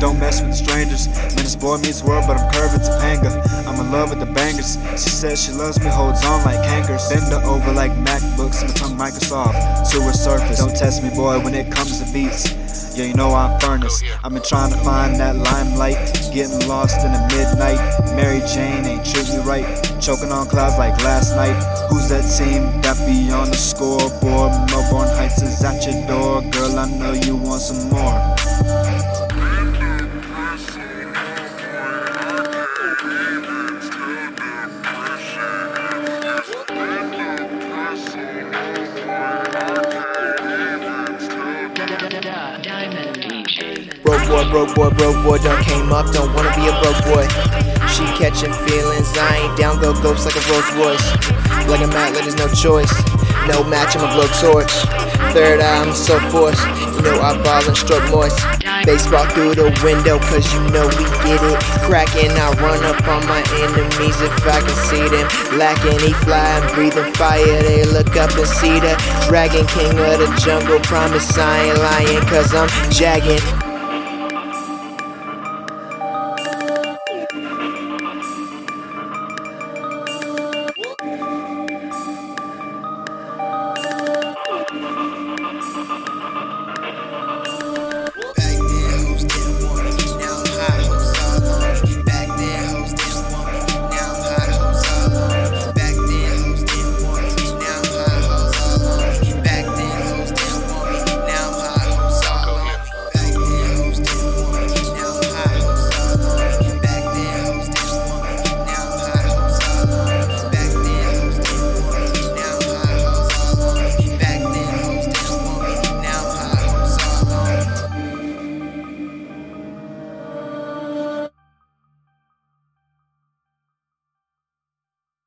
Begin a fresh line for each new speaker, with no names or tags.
Don't mess with strangers. Man, this boy meets world, but I'm curving to panga. I'm in love with the bangers. She says she loves me, holds on like hankers. Bend her over like MacBooks, and tongue Microsoft to her surface. Don't test me, boy, when it comes to beats. Yeah, you know I'm furnace. I've been trying to find that limelight, getting lost in the midnight. Mary Jane ain't treat me right, choking on clouds like last night. Who's that team that be on the scoreboard? Melbourne Heights is at your door, girl. I know you want some more.
Broke boy, broke boy, broke boy, done came up, don't wanna be a broke boy. She catching feelings, I ain't down, go ghost like a Rolls Royce. Like a mat, there's no choice. No match, I'ma blow torch. Third eye, I'm so forced. You know I ball and stroke moist. Baseball through the window, cause you know we get it. Cracking, I run up on my enemies if I can see them. Lacking, he flying, breathing fire. They look up and see the dragon king of the jungle. Promise I ain't lying, cause I'm jagging.